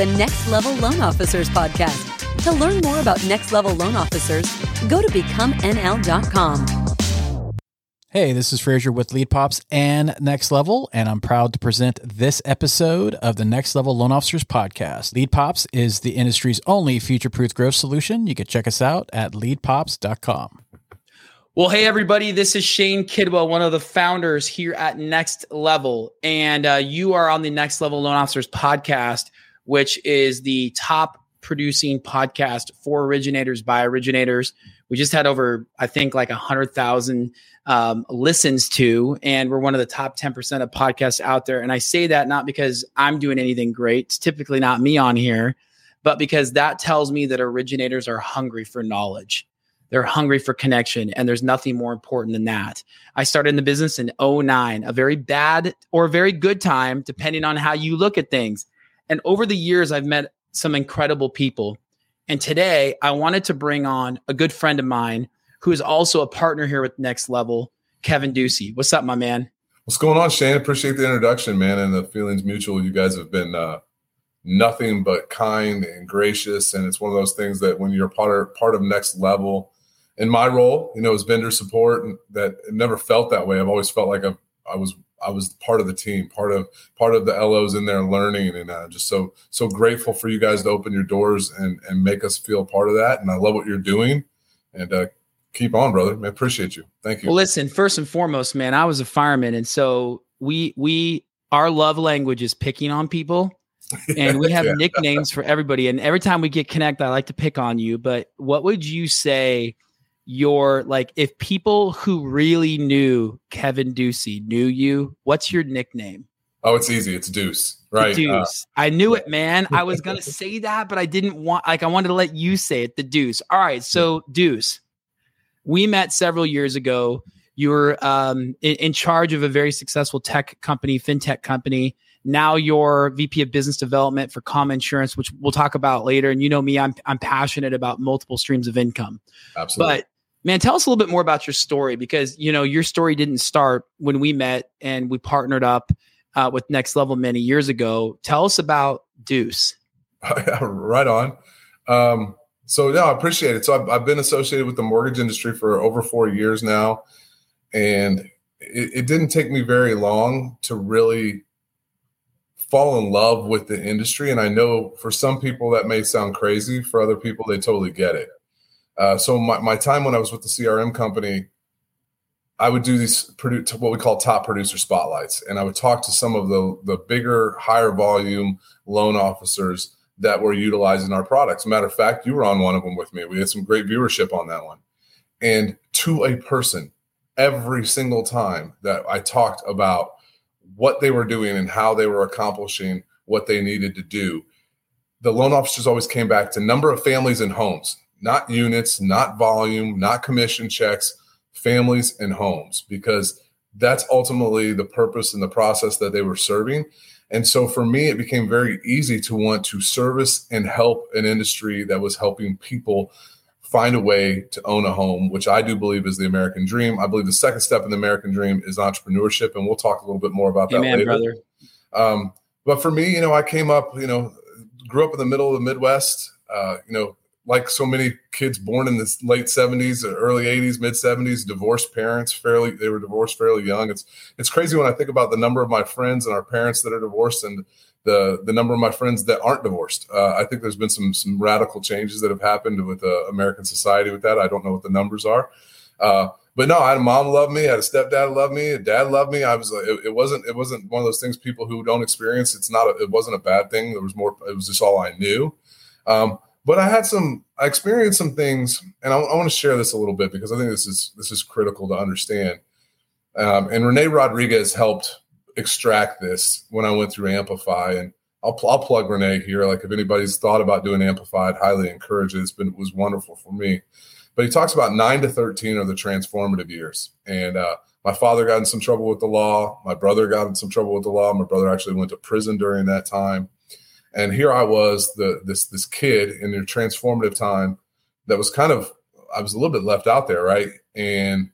the Next Level Loan Officers podcast. To learn more about Next Level Loan Officers, go to becomενl.com. Hey, this is Fraser with Lead Pops and Next Level, and I'm proud to present this episode of the Next Level Loan Officers podcast. Lead Pops is the industry's only future proof growth solution. You can check us out at leadpops.com. Well, hey, everybody, this is Shane Kidwell, one of the founders here at Next Level. And uh, you are on the Next Level Loan Officers podcast, which is the top producing podcast for originators by originators. We just had over, I think, like a 100,000 um, listens to, and we're one of the top 10% of podcasts out there. And I say that not because I'm doing anything great, it's typically not me on here, but because that tells me that originators are hungry for knowledge they're hungry for connection, and there's nothing more important than that. I started in the business in 09, a very bad or very good time, depending on how you look at things. And over the years, I've met some incredible people. And today, I wanted to bring on a good friend of mine who is also a partner here with Next Level, Kevin Ducey. What's up, my man? What's going on, Shane? Appreciate the introduction, man, and the feelings mutual. You guys have been uh, nothing but kind and gracious, and it's one of those things that when you're part of, part of Next Level, in my role, you know, as vendor support, that never felt that way. I've always felt like i I was I was part of the team, part of part of the LOs in there learning, and uh, just so so grateful for you guys to open your doors and and make us feel part of that. And I love what you're doing, and uh, keep on, brother. I appreciate you. Thank you. Well, listen, first and foremost, man, I was a fireman, and so we we our love language is picking on people. and we have yeah. nicknames for everybody. And every time we get connected, I like to pick on you. But what would you say your like if people who really knew Kevin Ducey knew you, what's your nickname? Oh, it's easy. It's Deuce, right? The Deuce. Uh, I knew it, man. I was gonna say that, but I didn't want like I wanted to let you say it. The Deuce. All right, so Deuce, we met several years ago. You were um, in, in charge of a very successful tech company, fintech company. Now you're VP of Business Development for Comma Insurance, which we'll talk about later. And you know me, I'm I'm passionate about multiple streams of income. Absolutely. But Man, tell us a little bit more about your story because you know your story didn't start when we met and we partnered up uh, with Next Level many years ago. Tell us about Deuce. right on. Um, so yeah, I appreciate it. So I've, I've, been associated with the mortgage industry for over four years now, and it, it didn't take me very long to really fall in love with the industry. And I know for some people that may sound crazy. For other people, they totally get it. Uh, so my, my time when I was with the CRM company, I would do these produ- what we call top producer spotlights, and I would talk to some of the the bigger, higher volume loan officers that were utilizing our products. Matter of fact, you were on one of them with me. We had some great viewership on that one, and to a person, every single time that I talked about what they were doing and how they were accomplishing what they needed to do, the loan officers always came back to number of families and homes not units, not volume, not commission checks, families and homes, because that's ultimately the purpose and the process that they were serving. And so for me, it became very easy to want to service and help an industry that was helping people find a way to own a home, which I do believe is the American dream. I believe the second step in the American dream is entrepreneurship, and we'll talk a little bit more about Amen, that later. Brother. Um, but for me, you know, I came up, you know, grew up in the middle of the Midwest. Uh, you know, like so many kids born in the late 70s or early 80s mid 70s divorced parents fairly they were divorced fairly young it's it's crazy when i think about the number of my friends and our parents that are divorced and the the number of my friends that aren't divorced uh, i think there's been some some radical changes that have happened with uh, american society with that i don't know what the numbers are uh, but no, I had a mom love me, I had a stepdad love me, a dad loved me. I was it, it, wasn't it wasn't one of those things people who don't experience. It's not a, it wasn't a bad thing. There was more. It was just all I knew. Um, but I had some, I experienced some things, and I, I want to share this a little bit because I think this is this is critical to understand. Um, and Rene Rodriguez helped extract this when I went through Amplify, and I'll, I'll plug Rene here. Like if anybody's thought about doing Amplify, I'd highly encourage it. It's been it was wonderful for me. But he talks about nine to thirteen are the transformative years, and uh, my father got in some trouble with the law. My brother got in some trouble with the law. My brother actually went to prison during that time. And here I was, the this this kid in their transformative time that was kind of I was a little bit left out there, right? And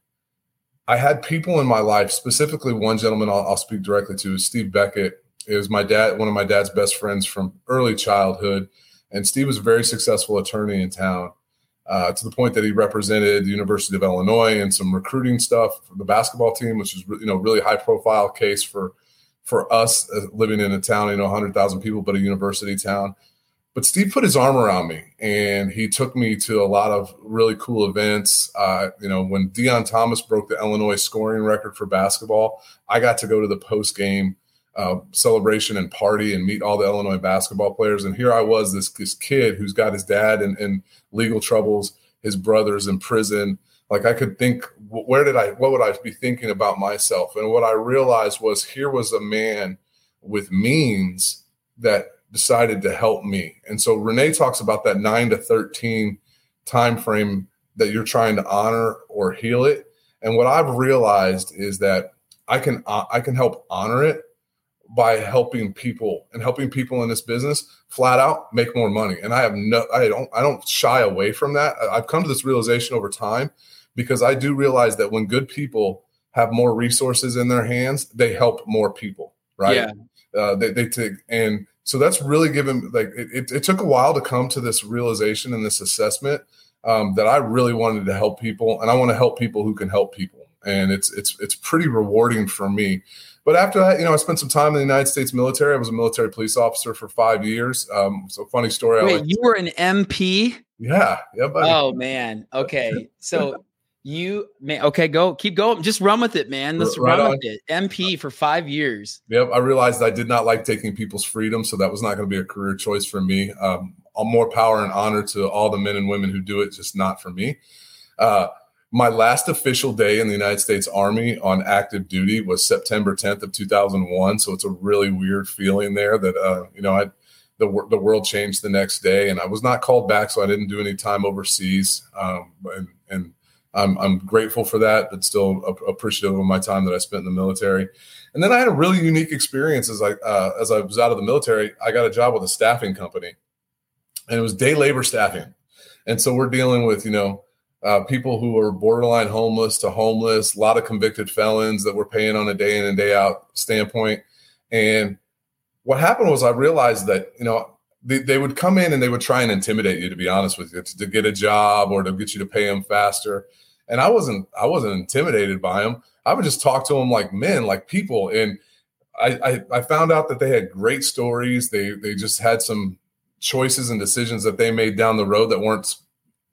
I had people in my life, specifically one gentleman I'll, I'll speak directly to, Steve Beckett, is my dad, one of my dad's best friends from early childhood, and Steve was a very successful attorney in town. Uh, to the point that he represented the University of Illinois and some recruiting stuff for the basketball team, which is you know really high profile case for for us uh, living in a town, you know, 100,000 people, but a university town. But Steve put his arm around me and he took me to a lot of really cool events. Uh, you know, when Deon Thomas broke the Illinois scoring record for basketball, I got to go to the post game uh, celebration and party and meet all the Illinois basketball players. And here I was, this this kid who's got his dad in, in legal troubles, his brothers in prison. Like I could think, where did I? What would I be thinking about myself? And what I realized was here was a man with means that decided to help me. And so Rene talks about that nine to thirteen time frame that you're trying to honor or heal it. And what I've realized is that I can uh, I can help honor it by helping people and helping people in this business flat out make more money and i have no i don't i don't shy away from that i've come to this realization over time because i do realize that when good people have more resources in their hands they help more people right yeah. uh, they, they take and so that's really given like it, it, it, took a while to come to this realization and this assessment um, that i really wanted to help people and i want to help people who can help people and it's it's it's pretty rewarding for me but after that, you know, I spent some time in the United States military. I was a military police officer for five years. Um, so funny story. Wait, like you were an MP? Yeah, yeah, buddy. Oh man. Okay, so you man. Okay, go keep going. Just run with it, man. Let's right run on. with it. MP for five years. Yep. I realized I did not like taking people's freedom, so that was not going to be a career choice for me. Um, more power and honor to all the men and women who do it, just not for me. Uh, my last official day in the United States Army on active duty was September 10th of 2001. So it's a really weird feeling there that uh, you know I the the world changed the next day, and I was not called back, so I didn't do any time overseas. Um, and, and I'm I'm grateful for that, but still appreciative of my time that I spent in the military. And then I had a really unique experience as I uh, as I was out of the military. I got a job with a staffing company, and it was day labor staffing. And so we're dealing with you know uh, people who are borderline homeless to homeless, a lot of convicted felons that were paying on a day in and day out standpoint. And what happened was I realized that, you know, they, would come in and they would try and intimidate you, to be honest with you, to get a job or to get you to pay them faster. And I wasn't, I wasn't intimidated by them. I would just talk to them like men, like people. And I, I, I found out that they had great stories. They, they just had some choices and decisions that they made down the road that weren't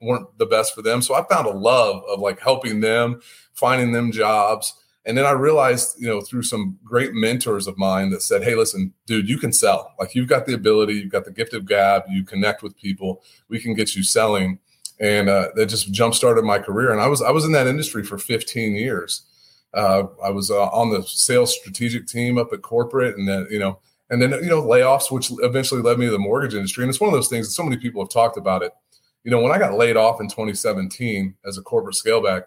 weren't the best for them. So I found a love of like helping them, finding them jobs. And then I realized, you know, through some great mentors of mine that said, Hey, listen, dude, you can sell. Like you've got the ability, you've got the gift of gab, you connect with people, we can get you selling. And uh, that just jump started my career. And I was I was in that industry for 15 years. Uh, I was uh, on the sales strategic team up at corporate, and then you know, and then you know layoffs, which eventually led me to the mortgage industry. And it's one of those things that so many people have talked about it you know, when I got laid off in 2017 as a corporate scaleback,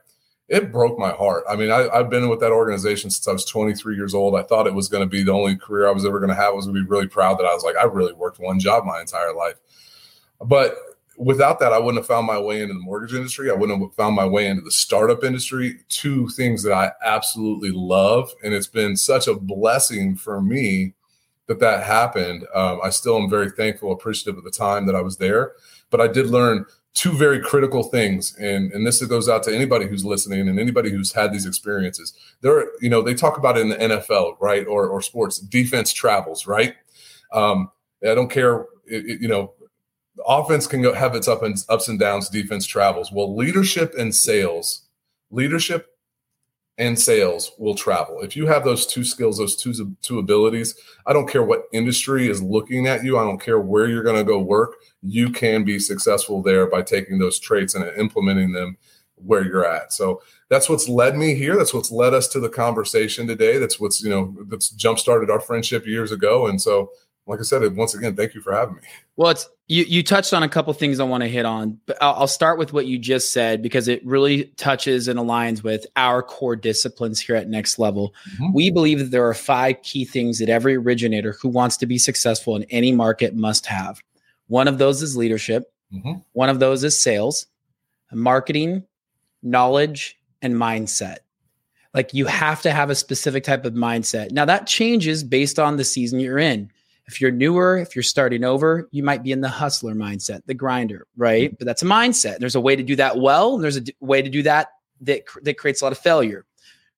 it broke my heart. I mean, I, have been with that organization since I was 23 years old. I thought it was going to be the only career I was ever going to have. I was going to be really proud that I was like, I really worked one job my entire life. But without that, I wouldn't have found my way into the mortgage industry. I wouldn't have found my way into the startup industry. Two things that I absolutely love. And it's been such a blessing for me that that happened. Um, I still am very thankful, appreciative of the time that I was there. But I did learn two very critical things, and and this goes out to anybody who's listening and anybody who's had these experiences. There, you know, they talk about it in the NFL, right, or or sports. Defense travels, right. Um, I don't care, it, it, you know. Offense can go have its up and ups and downs. Defense travels. Well, leadership and sales, leadership and sales will travel. If you have those two skills, those two, two abilities, I don't care what industry is looking at you. I don't care where you're going to go work. You can be successful there by taking those traits and implementing them where you're at. So that's what's led me here. That's what's led us to the conversation today. That's what's, you know, that's jump started our friendship years ago. And so like I said, once again, thank you for having me. Well, it's you. You touched on a couple things I want to hit on, but I'll, I'll, start with what you just said because it really touches and aligns with our core disciplines here at Next Level. Mm-hmm. We believe that there are five key things that every originator who wants to be successful in any market must have. One of those is leadership. Mm-hmm. One of those is sales, marketing, knowledge, and mindset Like you have to have a specific type of mindset. Now that changes based on the season you're in. If you're newer, if you're starting over, you might be in the hustler mindset, the grinder, right? But that's a mindset. There's a way to do that well. And there's a d- way to do that that, that creates a lot of failure,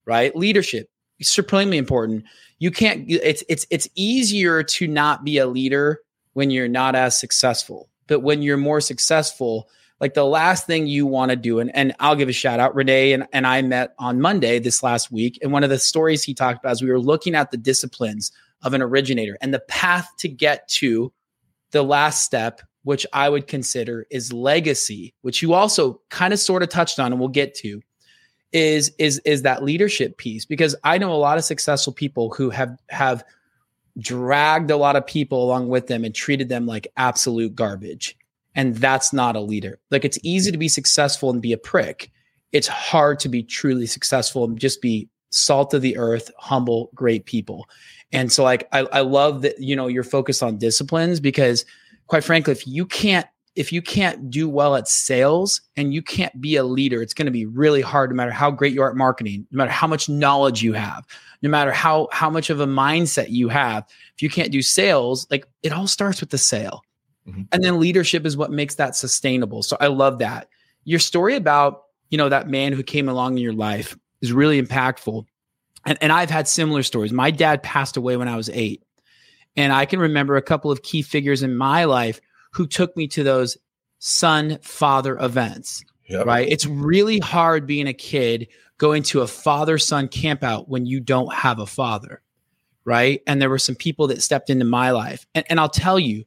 right? Leadership, is supremely important. You can't, it's, it's, it's easier to not be a leader when you're not as successful. But when you're more successful, like the last thing you want to do, and, and I'll give a shout out, Rene and, and I met on Monday this last week. And one of the stories he talked about is we were looking at the disciplines of an originator and the path to get to the last step, which I would consider is legacy, which you also kind of sort of touched on and we'll get to is is is that leadership piece because I know a lot of successful people who have have dragged a lot of people along with them and treated them like absolute garbage. And that's not a leader. Like it's easy to be successful and be a prick. It's hard to be truly successful and just be salt of the earth, humble, great people. And so like I, I love that, you know, you're focused on disciplines because quite frankly, if you can't if you can't do well at sales and you can't be a leader, it's going to be really hard no matter how great you are at marketing, no matter how much knowledge you have, no matter how how much of a mindset you have. If you can't do sales, like it all starts with the sale. Mm-hmm. And then leadership is what makes that sustainable. So I love that. Your story about, you know, that man who came along in your life is really impactful. And, and I've had similar stories. My dad passed away when I was eight. And I can remember a couple of key figures in my life who took me to those son father events. Yep. Right. It's really hard being a kid going to a father son campout when you don't have a father. Right. And there were some people that stepped into my life. And, and I'll tell you,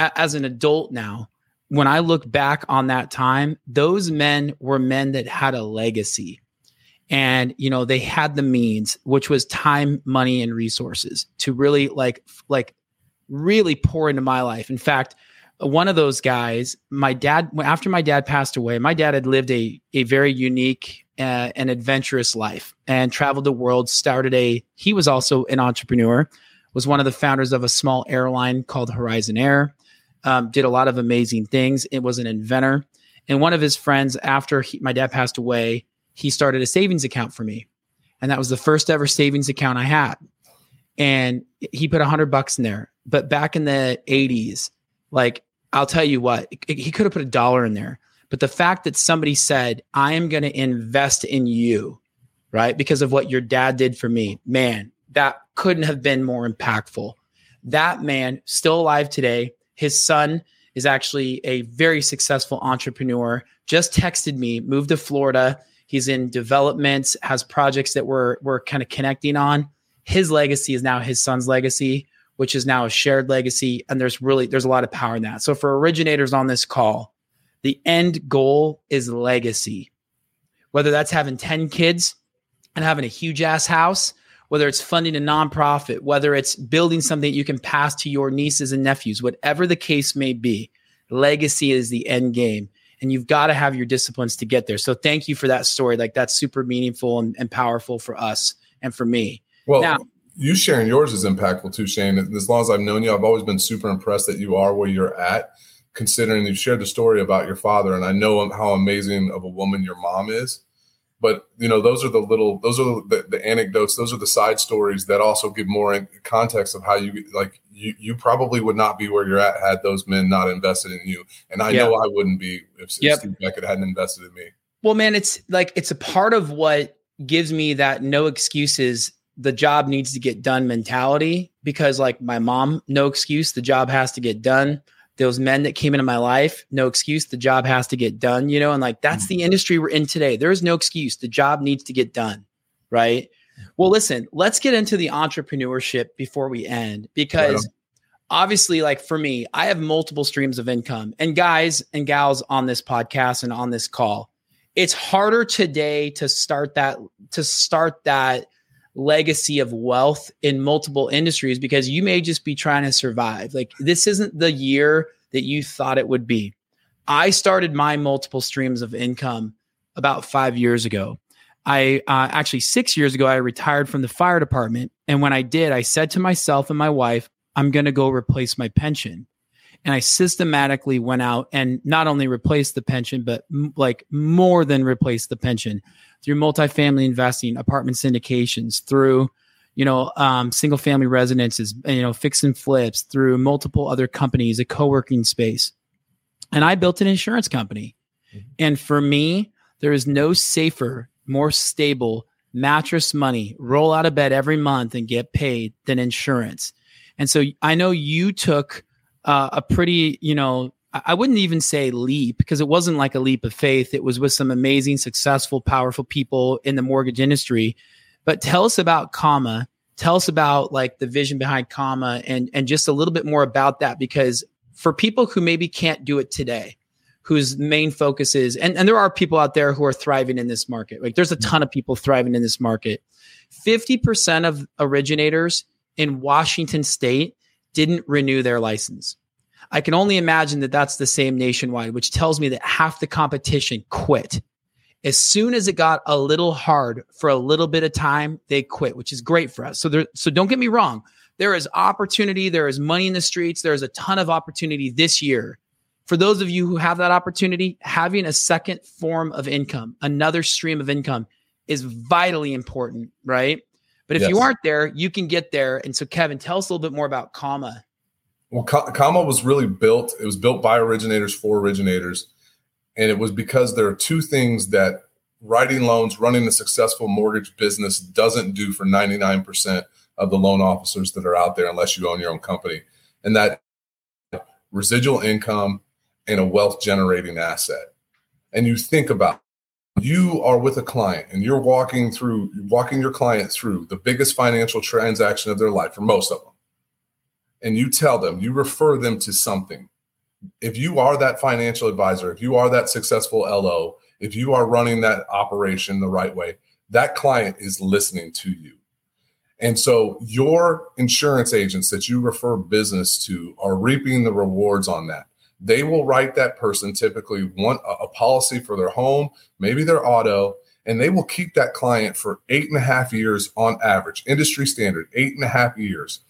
a, as an adult now, when I look back on that time, those men were men that had a legacy. And, you know, they had the means, which was time, money, and resources to really like, like, really pour into my life. In fact, one of those guys, my dad, after my dad passed away, my dad had lived a, a very unique uh, and adventurous life and traveled the world, started a, he was also an entrepreneur, was one of the founders of a small airline called Horizon Air, um, did a lot of amazing things. It was an inventor. And one of his friends, after he, my dad passed away, he started a savings account for me. And that was the first ever savings account I had. And he put a hundred bucks in there. But back in the 80s, like I'll tell you what, he could have put a dollar in there. But the fact that somebody said, I am going to invest in you, right? Because of what your dad did for me, man, that couldn't have been more impactful. That man, still alive today, his son is actually a very successful entrepreneur. Just texted me, moved to Florida. He's in development, has projects that we're, we're kind of connecting on. His legacy is now his son's legacy which is now a shared legacy. And there's really there's a lot of power in that. So for originators on this call, the end goal is legacy. Whether that's having 10 kids and having a huge ass house, whether it's funding a nonprofit, whether it's building something that you can pass to your nieces and nephews, whatever the case may be, legacy is the end game. And you've got to have your disciplines to get there. So thank you for that story. Like that's super meaningful and, and powerful for us and for me. Well, now, you sharing yours is impactful too, Shane. As long as I've known you, I've always been super impressed that you are where you're at, considering you shared the story about your father, and I know how amazing of a woman your mom is. But you know, those are the little, those are the, the anecdotes, those are the side stories that also give more context of how you like. You you probably would not be where you're at had those men not invested in you, and I know I wouldn't be if, yep. if Steve Beckett hadn't invested in me. Well, man, it's like it's a part of what gives me that no excuses the job needs to get done mentality because like my mom no excuse the job has to get done those men that came into my life no excuse the job has to get done you know and like that's mm. the industry we're in today. There is no excuse. The job needs to get done right? Well listen let's get into the entrepreneurship before we end because obviously like for me i have multiple streams of income and guys and gals on this podcast and on this call it's harder today to start that to start that legacy of wealth in multiple industries because you may just be trying to survive. Like this isn't the year that you thought it would be. I started my multiple streams of income about five years ago. I uh, actually six years ago, I retired from the fire department. And when I did, I said to myself and my wife, I'm going to go replace my pension. And I systematically went out and not only replaced the pension, but m- like more than replaced the pension through multifamily investing, apartment syndications, through you know um, single family residences, you know fix and flips, through multiple other companies, a co working space, and I built an insurance company. Mm-hmm. And for me, there is no safer, more stable mattress money, roll out of bed every month and get paid than insurance. And so I know you took uh, a pretty, you know, I wouldn't even say leap because it wasn't like a leap of faith. It was with some amazing, successful, powerful people in the mortgage industry. But tell us about Comma. Tell us about like the vision behind Comma and and just a little bit more about that because for people who maybe can't do it today, whose main focus is and, and there are people out there who are thriving in this market. Like there's a mm-hmm. ton of people thriving in this market. 50% of originators in Washington state didn't renew their license. I can only imagine that that's the same nationwide, which tells me that half the competition quit. As soon as it got a little hard for a little bit of time, they quit, which is great for us. So there, so don't get me wrong. There is opportunity, there is money in the streets, there is a ton of opportunity this year. For those of you who have that opportunity, having a second form of income, another stream of income is vitally important, right? But if yes. you aren't there, you can get there. And so, Kevin, tell us a little bit more about Comma. Well, Comma was really built. It was built by originators for originators, and it was because there are two things that writing loans, running a successful mortgage business doesn't do for 99% of the loan officers that are out there unless you own your own company. And that residual income and a wealth generating asset. And you think about you are with a client and you're walking through walking your client through the biggest financial transaction of their life for most of them and you tell them you refer them to something. If you are that financial advisor if you are that successful lo if you are running that operation the right way that client is listening to you. And so your insurance agents that you refer business to are reaping the rewards on that. They will write that person typically one a policy for their home, maybe their auto, and they will keep that client for eight and a half years on average, industry standard, eight and a half years.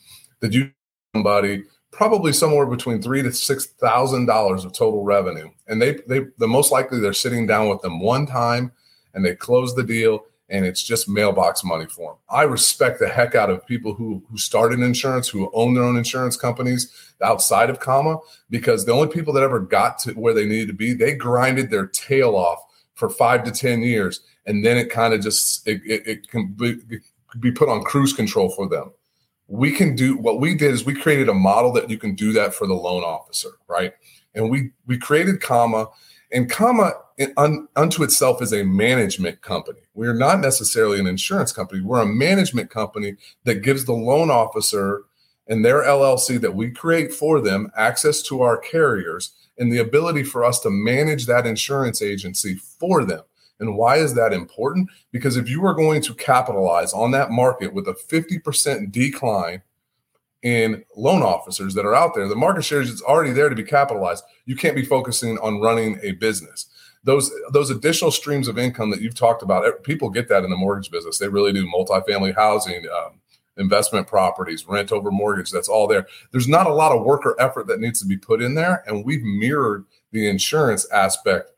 That you somebody probably somewhere between three to six thousand dollars of total revenue, and they they the most likely they're sitting down with them one time, and they close the deal, and it's just mailbox money for them. I respect the heck out of people who who started insurance, who own their own insurance companies outside of comma, because the only people that ever got to where they needed to be, they grinded their tail off for five to ten years, and then it kind of just it, it, it can be, be put on cruise control for them. We can do what we did is we created a model that you can do that for the loan officer, right? And we we created comma and comma un, unto itself is a management company. We're not necessarily an insurance company. We're a management company that gives the loan officer and their LLC that we create for them access to our carriers and the ability for us to manage that insurance agency for them. And why is that important? Because if you are going to capitalize on that market with a 50% decline in loan officers that are out there, the market share is already there to be capitalized. You can't be focusing on running a business those those additional streams of income that you've talked about, people get that in the mortgage business. They really do. Multifamily housing, um, investment properties, rent over mortgage. That's all there. There's not a lot of work or effort that needs to be put in there, and we've mirrored the insurance aspect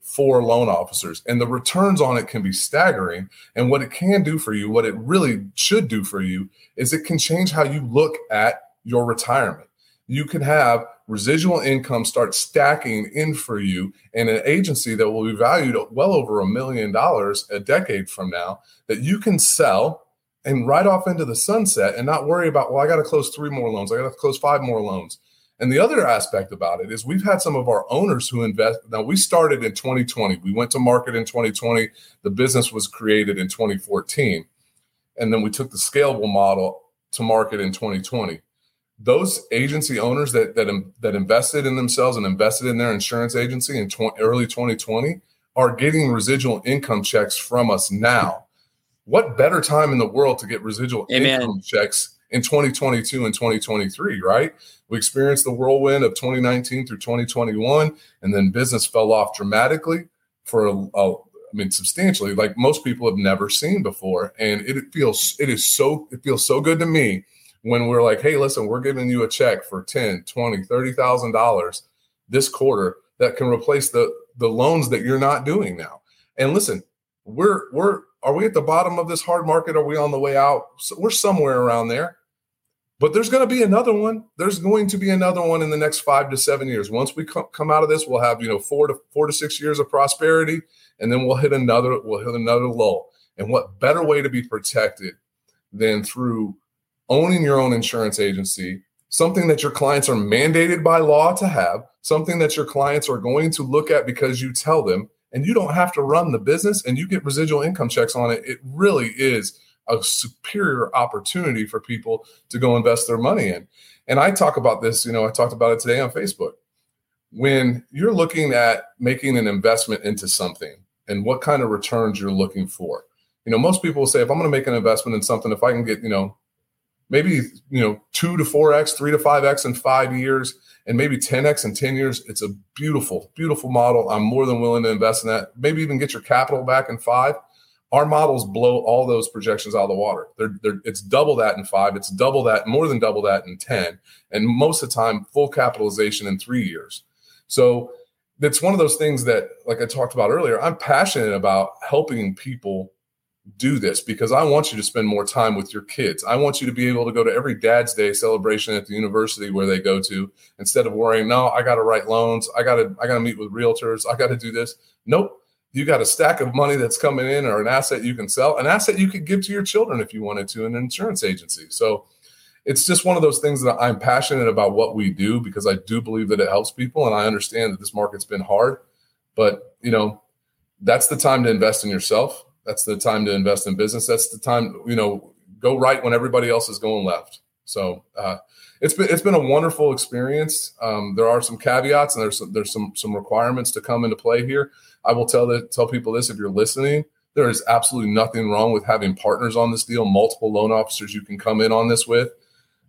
for loan officers and the returns on it can be staggering and what it can do for you what it really should do for you is it can change how you look at your retirement you can have residual income start stacking in for you in an agency that will be valued well over a million dollars a decade from now that you can sell and ride off into the sunset and not worry about, well, I got to close three more loans. I got to close five more loans. And the other aspect about it is we've had some of our owners who invest. Now, we started in 2020. We went to market in 2020. The business was created in 2014. And then we took the scalable model to market in 2020 those agency owners that that um, that invested in themselves and invested in their insurance agency in tw- early 2020 are getting residual income checks from us now. What better time in the world to get residual Amen. income checks in 2022 and 2023, right? We experienced the whirlwind of 2019 through 2021 and then business fell off dramatically for a, a I mean, substantially, like most people have never seen before. And it feels, it is so, it feels so good to me when we're like, hey, listen, we're giving you a check for 10, 20, $30,000 this quarter that can replace the the loans that you're not doing now. And listen, we're we're are we at the bottom of this hard market? Are we on the way out? So we're somewhere around there. But there's going to be another one. There's going to be another one in the next five to seven years. Once we come out of this, we'll have you know four to four to six years of prosperity, and then we'll hit another we'll hit another lull. And what better way to be protected than through owning your own insurance agency, something that your clients are mandated by law to have, something that your clients are going to look at because you tell them, and you don't have to run the business and you get residual income checks on it. It really is a superior opportunity for people to go invest their money in. And I talk about this, you know, I talked about it today on Facebook. When you're looking at making an investment into something and what kind of returns you're looking for, you know, most people will say, if I'm going to make an investment in something, if I can get, you know, maybe, you know, two to four X, three to five X in five years, and maybe 10X in 10 years, it's a beautiful, beautiful model. I'm more than willing to invest in that. Maybe even get your capital back in five our models blow all those projections out of the water. They're, they're, it's double that in five. It's double that, more than double that in 10. And most of the time, full capitalization in three years. So it's one of those things that, like I talked about earlier, I'm passionate about helping people do this because I want you to spend more time with your kids. I want you to be able to go to every dad's day celebration at the university where they go to instead of worrying, no, I got to write loans. I got to, I got to meet with realtors. I got to do this. Nope you got a stack of money that's coming in or an asset you can sell, an asset you could give to your children if you wanted to an insurance agency. So it's just one of those things that I'm passionate about what we do because I do believe that it helps people and I understand that this market's been hard, but you know, that's the time to invest in yourself. That's the time to invest in business. That's the time, you know, go right when everybody else is going left. So uh, it's been it's been a wonderful experience. Um, there are some caveats and there's some, there's some some requirements to come into play here. I will tell the, tell people this if you're listening, there is absolutely nothing wrong with having partners on this deal, multiple loan officers you can come in on this with.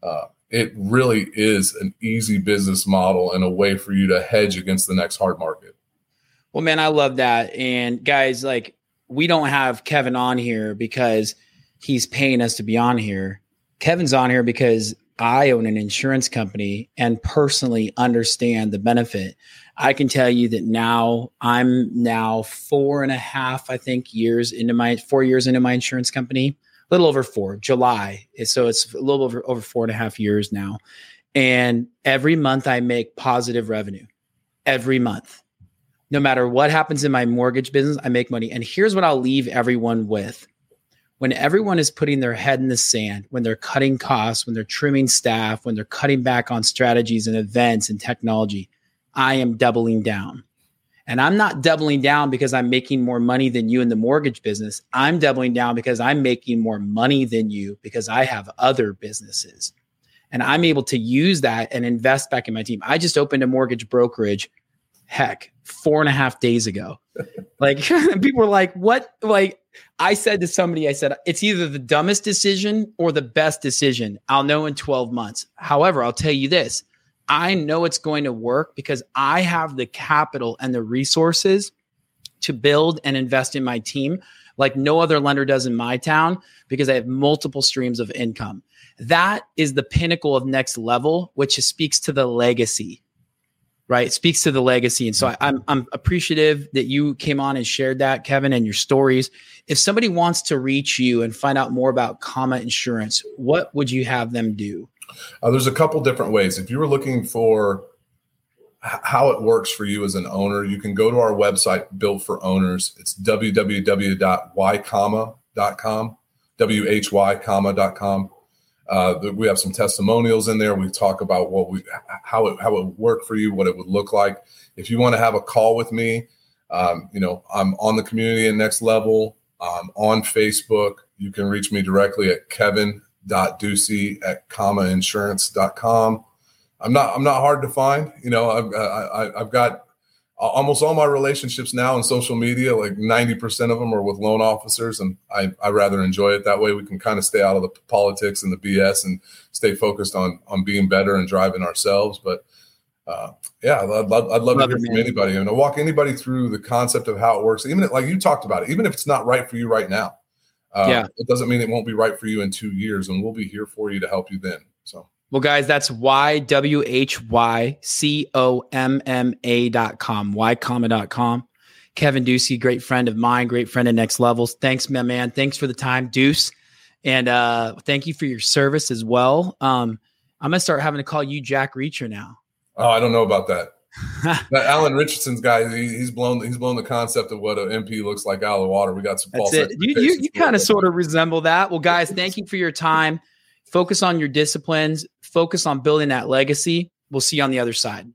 Uh, it really is an easy business model and a way for you to hedge against the next hard market. Well, man, I love that. And guys, like we don't have Kevin on here because he's paying us to be on here. Kevin's on here because I own an insurance company and personally understand the benefit. I can tell you that now I'm now four and a half, I think, years into my four years into my insurance company, a little over four, July. So it's a little over over four and a half years now. And every month I make positive revenue. Every month. No matter what happens in my mortgage business, I make money. And here's what I'll leave everyone with. When everyone is putting their head in the sand, when they're cutting costs, when they're trimming staff, when they're cutting back on strategies and events and technology, I am doubling down. And I'm not doubling down because I'm making more money than you in the mortgage business. I'm doubling down because I'm making more money than you because I have other businesses. And I'm able to use that and invest back in my team. I just opened a mortgage brokerage, heck, four and a half days ago. like people were like, what? Like I said to somebody, I said, it's either the dumbest decision or the best decision. I'll know in 12 months. However, I'll tell you this I know it's going to work because I have the capital and the resources to build and invest in my team like no other lender does in my town because I have multiple streams of income. That is the pinnacle of next level, which speaks to the legacy, right? It speaks to the legacy. And so I, I'm, I'm appreciative that you came on and shared that, Kevin, and your stories. If somebody wants to reach you and find out more about Comma Insurance, what would you have them do? Uh, there's a couple different ways. If you were looking for h- how it works for you as an owner, you can go to our website, Built for Owners. It's www.ycomma.com, whycomma.com. Uh, we have some testimonials in there. We talk about what we, how it, how it work for you, what it would look like. If you want to have a call with me, um, you know, I'm on the community and next level. Um, on Facebook. You can reach me directly at Kevin dot Ducey at commainsurance.com. I'm not I'm not hard to find. You know, I've I, I've got almost all my relationships now in social media. Like 90% of them are with loan officers, and I I rather enjoy it that way. We can kind of stay out of the politics and the BS and stay focused on on being better and driving ourselves. But uh, yeah, I'd, I'd, love, I'd love, love to hear from anybody and walk anybody through the concept of how it works. Even if, like you talked about it, even if it's not right for you right now, Uh, Yeah. It doesn't mean it won't be right for you in two years, and we'll be here for you to help you then. So Well, guys, that's Y W H Y C O M M A dot com, ycomma dot com. Kevin Ducey, great friend of mine, great friend of Next Levels. Thanks, my man. Thanks for the time, Deuce. And uh, thank you for your service as well. Um, I'm going to start having to call you Jack Reacher now. oh, I don't know about that. that Alan Ritchson's guy, he, he's blown he's blown the concept of what an MP looks like out of the water. We got some That's false it. You, you, you kind of sort of resemble that. Well, guys, thank you for your time. Focus on your disciplines, focus on building that legacy. We'll see you on the other side.